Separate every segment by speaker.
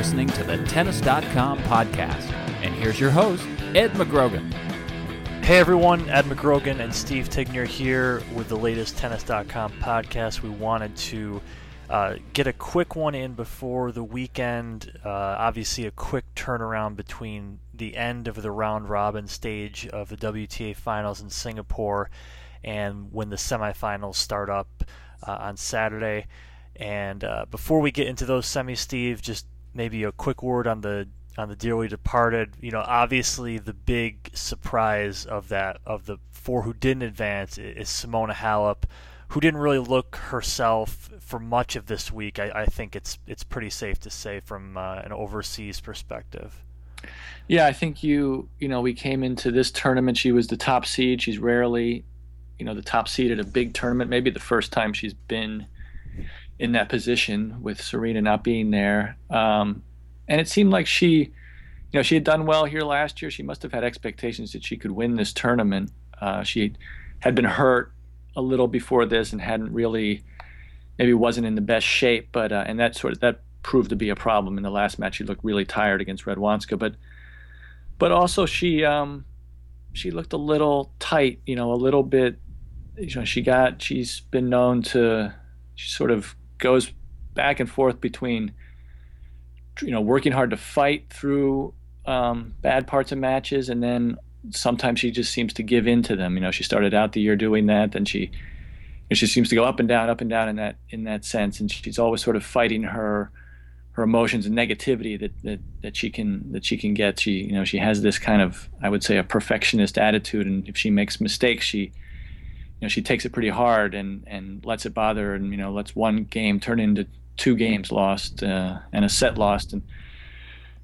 Speaker 1: listening to the Tennis.com podcast. And here's your host, Ed McGrogan.
Speaker 2: Hey everyone, Ed McGrogan and Steve Tignor here with the latest Tennis.com podcast. We wanted to uh, get a quick one in before the weekend. Uh, obviously, a quick turnaround between the end of the round robin stage of the WTA finals in Singapore and when the semifinals start up uh, on Saturday. And uh, before we get into those semis, Steve, just maybe a quick word on the on the dearly departed. You know, obviously the big surprise of that of the four who didn't advance is Simona Halep, who didn't really look herself for much of this week. I, I think it's it's pretty safe to say from uh, an overseas perspective.
Speaker 3: Yeah, I think you you know we came into this tournament. She was the top seed. She's rarely, you know, the top seed at a big tournament. Maybe the first time she's been in that position with Serena not being there. Um, and it seemed like she, you know, she had done well here last year. She must have had expectations that she could win this tournament. Uh, she had been hurt a little before this and hadn't really, maybe wasn't in the best shape. But uh, and that sort of that proved to be a problem in the last match. She looked really tired against Radwanska, but but also she um, she looked a little tight. You know, a little bit. You know, she got she's been known to she sort of goes back and forth between you know working hard to fight through um, bad parts of matches and then sometimes she just seems to give in to them. You know she started out the year doing that then she you know, she seems to go up and down up and down in that in that sense and she's always sort of fighting her her emotions and negativity that, that that she can that she can get. She you know she has this kind of I would say a perfectionist attitude and if she makes mistakes she you know she takes it pretty hard and and lets it bother her and you know lets one game turn into two games lost uh, and a set lost. And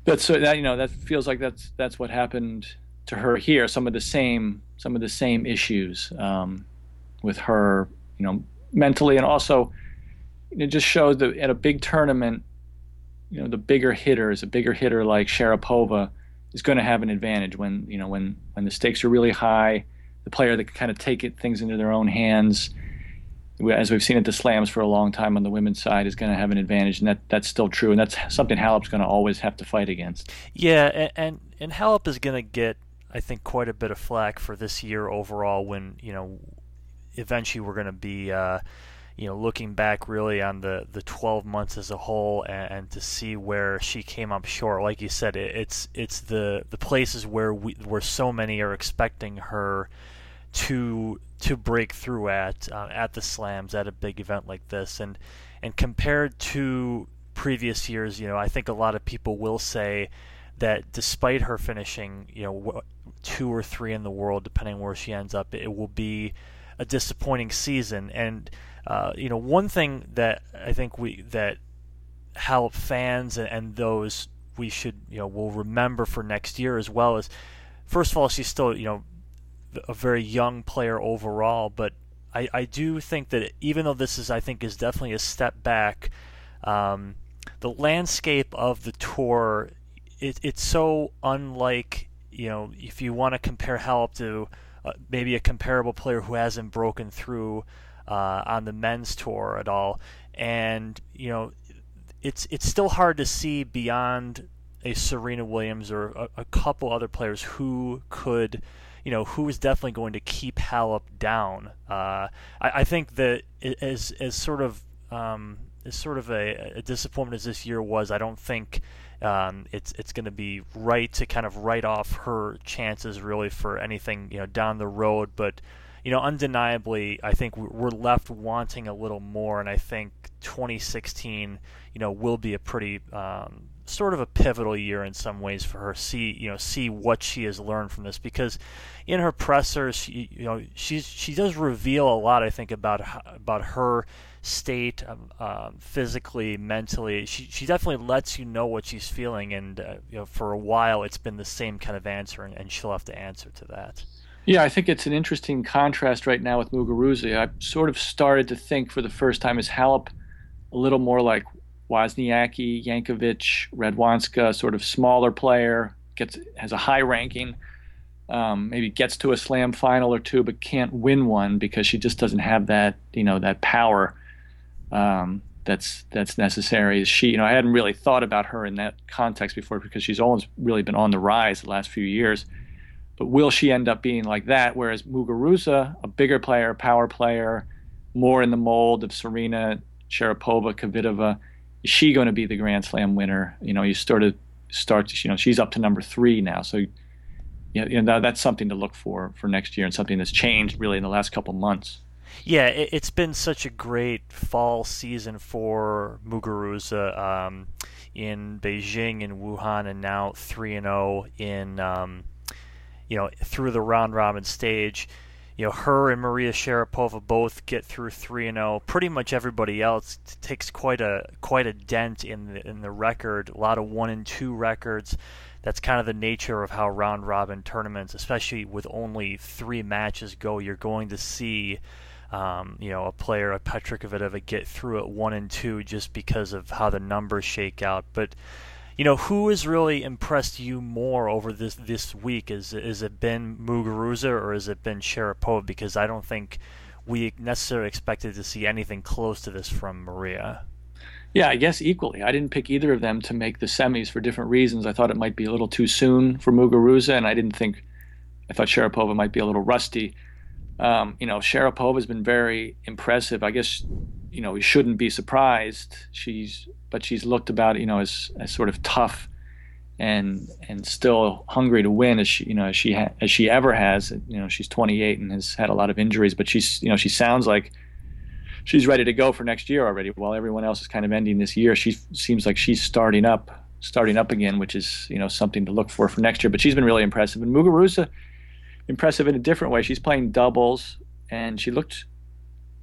Speaker 3: that's so that you know that feels like that's that's what happened to her here. Some of the same some of the same issues um, with her you know mentally. And also it just shows that at a big tournament you know the bigger hitters a bigger hitter like Sharapova is going to have an advantage when you know when when the stakes are really high the player that can kind of take it, things into their own hands, as we've seen at the slams for a long time on the women's side, is going to have an advantage, and that that's still true, and that's something Halep's going to always have to fight against.
Speaker 2: Yeah, and and, and Halep is going to get, I think, quite a bit of flack for this year overall. When you know, eventually we're going to be. Uh, you know, looking back really on the, the 12 months as a whole and, and to see where she came up short, like you said, it, it's it's the the places where we where so many are expecting her to to break through at uh, at the slams at a big event like this. And and compared to previous years you know I think a lot of people will say that despite her finishing you know two or three in the world depending where she ends up it will be a disappointing season. And uh, you know one thing that I think we that Halep fans and, and those we should you know will remember for next year as well is first of all she's still you know a very young player overall, but I, I do think that even though this is, I think, is definitely a step back, um, the landscape of the tour, it, it's so unlike, you know, if you want to compare Halep to uh, maybe a comparable player who hasn't broken through uh, on the men's tour at all, and you know, it's it's still hard to see beyond a Serena Williams or a, a couple other players who could you know, who is definitely going to keep Halep down. Uh, I, I, think that as as sort of um, as sort of a, a, disappointment as this year was, I don't think um, it's it's going to be right to kind of write off her chances really for anything you know down the road. But you know, undeniably, I think we're left wanting a little more, and I think 2016, you know, will be a pretty um, sort of a pivotal year in some ways for her. See, you know, see what she has learned from this because in her pressers, she, you know, she's she does reveal a lot. I think about about her state um, uh, physically, mentally. She she definitely lets you know what she's feeling, and uh, you know, for a while it's been the same kind of answer, and, and she'll have to answer to that.
Speaker 3: Yeah, I think it's an interesting contrast right now with Muguruza. I sort of started to think for the first time is Halep a little more like Wozniacki, Jankovic, Radwanska, sort of smaller player, gets has a high ranking, um, maybe gets to a slam final or two, but can't win one because she just doesn't have that you know that power um, that's that's necessary. She you know I hadn't really thought about her in that context before because she's always really been on the rise the last few years. But will she end up being like that? Whereas Muguruza, a bigger player, power player, more in the mold of Serena, Sharapova, Kvitova, is she going to be the Grand Slam winner? You know, you started start. to, You know, she's up to number three now, so yeah, you know, that's something to look for for next year and something that's changed really in the last couple months.
Speaker 2: Yeah, it, has been such a great fall season for Muguruza um, in Beijing, in Wuhan, and now three and zero oh in um, you know through the round robin stage. You know, her and Maria Sharapova both get through three and zero. Oh. Pretty much everybody else takes quite a quite a dent in the in the record. A lot of one and two records. That's kind of the nature of how round robin tournaments, especially with only three matches go, you're going to see um, you know, a player, a Petra get through at one and two just because of how the numbers shake out. But you know, who has really impressed you more over this this week? Is is it been Muguruza or has it been Sharapova? Because I don't think we necessarily expected to see anything close to this from Maria.
Speaker 3: Yeah, I guess equally. I didn't pick either of them to make the semis for different reasons. I thought it might be a little too soon for Muguruza, and I didn't think I thought Sharapova might be a little rusty. Um, you know, Sharapova has been very impressive. I guess, you know, we shouldn't be surprised. She's, but she's looked about, you know, as, as sort of tough and and still hungry to win as she, you know, as she ha- as she ever has. You know, she's 28 and has had a lot of injuries, but she's, you know, she sounds like she's ready to go for next year already. While everyone else is kind of ending this year, she seems like she's starting up, starting up again, which is, you know, something to look for for next year. But she's been really impressive. And Muguruza impressive in a different way. She's playing doubles, and she looked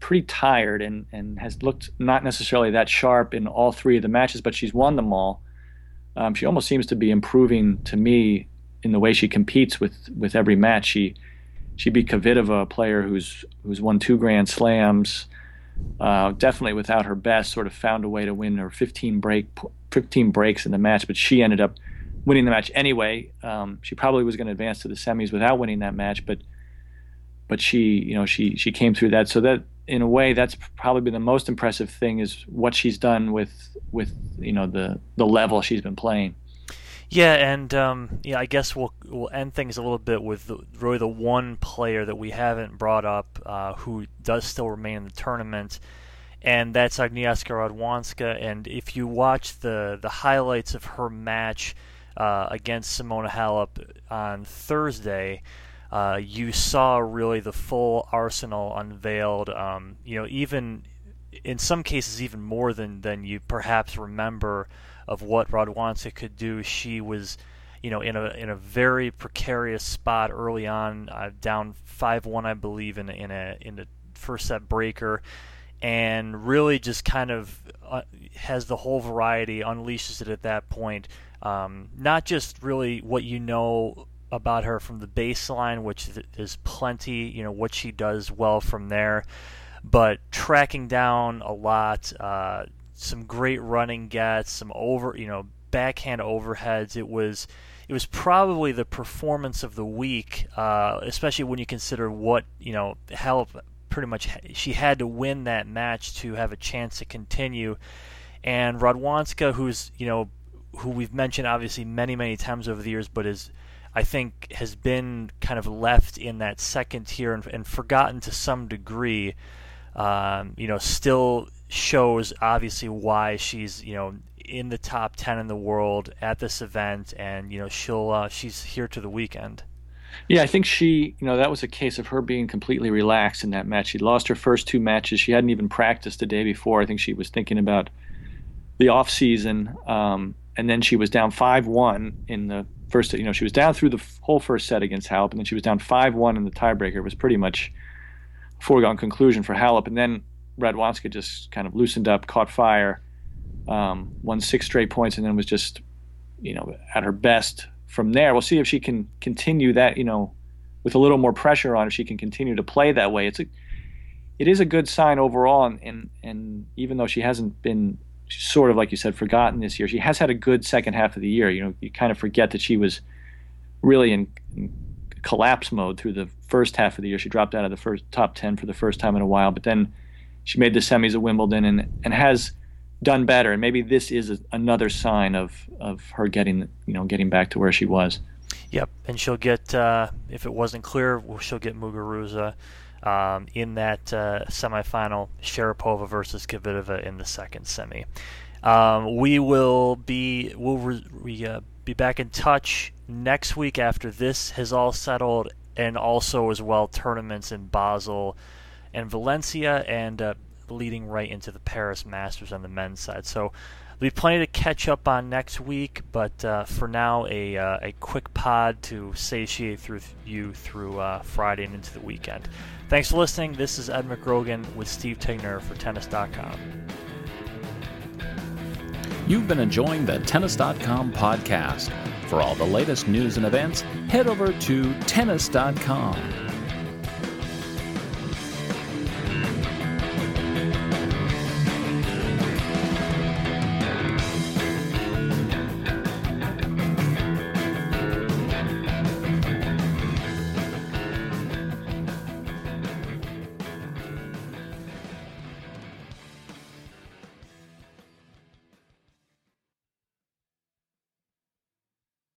Speaker 3: pretty tired and, and has looked not necessarily that sharp in all three of the matches, but she's won them all. Um, she almost seems to be improving to me in the way she competes with, with every match. She she beat Kvitova, a player who's who's won two Grand Slams. Uh, definitely without her best, sort of found a way to win her 15 break 15 breaks in the match, but she ended up winning the match anyway. Um, she probably was going to advance to the semis without winning that match, but but she you know she she came through that. So that in a way that's probably been the most impressive thing is what she's done with with you know the the level she's been playing.
Speaker 2: Yeah, and um, yeah, I guess we'll we'll end things a little bit with the, really the one player that we haven't brought up uh, who does still remain in the tournament, and that's Agnieszka Radwanska. And if you watch the the highlights of her match uh, against Simona Halep on Thursday, uh, you saw really the full arsenal unveiled. Um, you know, even in some cases, even more than than you perhaps remember of what Radwanska could do. She was, you know, in a in a very precarious spot early on, uh, down five one, I believe, in a, in a in the first set breaker. And really, just kind of uh, has the whole variety, unleashes it at that point um, not just really what you know about her from the baseline, which is plenty, you know, what she does well from there, but tracking down a lot, uh, some great running gets, some over, you know, backhand overheads. It was it was probably the performance of the week, uh, especially when you consider what you know Halep pretty much she had to win that match to have a chance to continue. And Radwanska, who's you know who we've mentioned obviously many many times over the years, but is I think has been kind of left in that second tier and, and forgotten to some degree. Um, you know, still shows obviously why she's you know in the top ten in the world at this event, and you know she'll uh, she's here to the weekend.
Speaker 3: Yeah, I think she, you know, that was a case of her being completely relaxed in that match. She lost her first two matches. She hadn't even practiced the day before. I think she was thinking about the off season. Um, and then she was down five one in the first. You know, she was down through the whole first set against Halep, and then she was down five one in the tiebreaker. It was pretty much a foregone conclusion for Halep, and then Radwanska just kind of loosened up, caught fire, um, won six straight points, and then was just you know at her best from there. We'll see if she can continue that. You know, with a little more pressure on, if she can continue to play that way. It's a it is a good sign overall, and and, and even though she hasn't been sort of like you said forgotten this year, she has had a good second half of the year. You know, you kind of forget that she was really in, collapse mode through the first half of the year. She dropped out of the first top ten for the first time in a while, but then she made the semis at Wimbledon and and has done better. And maybe this is a, another sign of of her getting you know getting back to where she was.
Speaker 2: Yep, and she'll get uh, if it wasn't clear, she'll get Muguruza um, in that uh, semifinal, Sharapova versus Kvitova in the second semi. Um, we will be we'll re, we, uh, be back in touch next week after this has all settled, and also as well tournaments in Basel and Valencia, and uh, leading right into the Paris Masters on the men's side. So There'll be plenty to catch up on next week, but uh, for now, a, uh, a quick pod to satiate through you through uh, Friday and into the weekend. Thanks for listening. This is Ed McGrogan with Steve Tignor for Tennis.com.
Speaker 1: You've been enjoying the Tennis.com podcast. For all the latest news and events, head over to Tennis.com.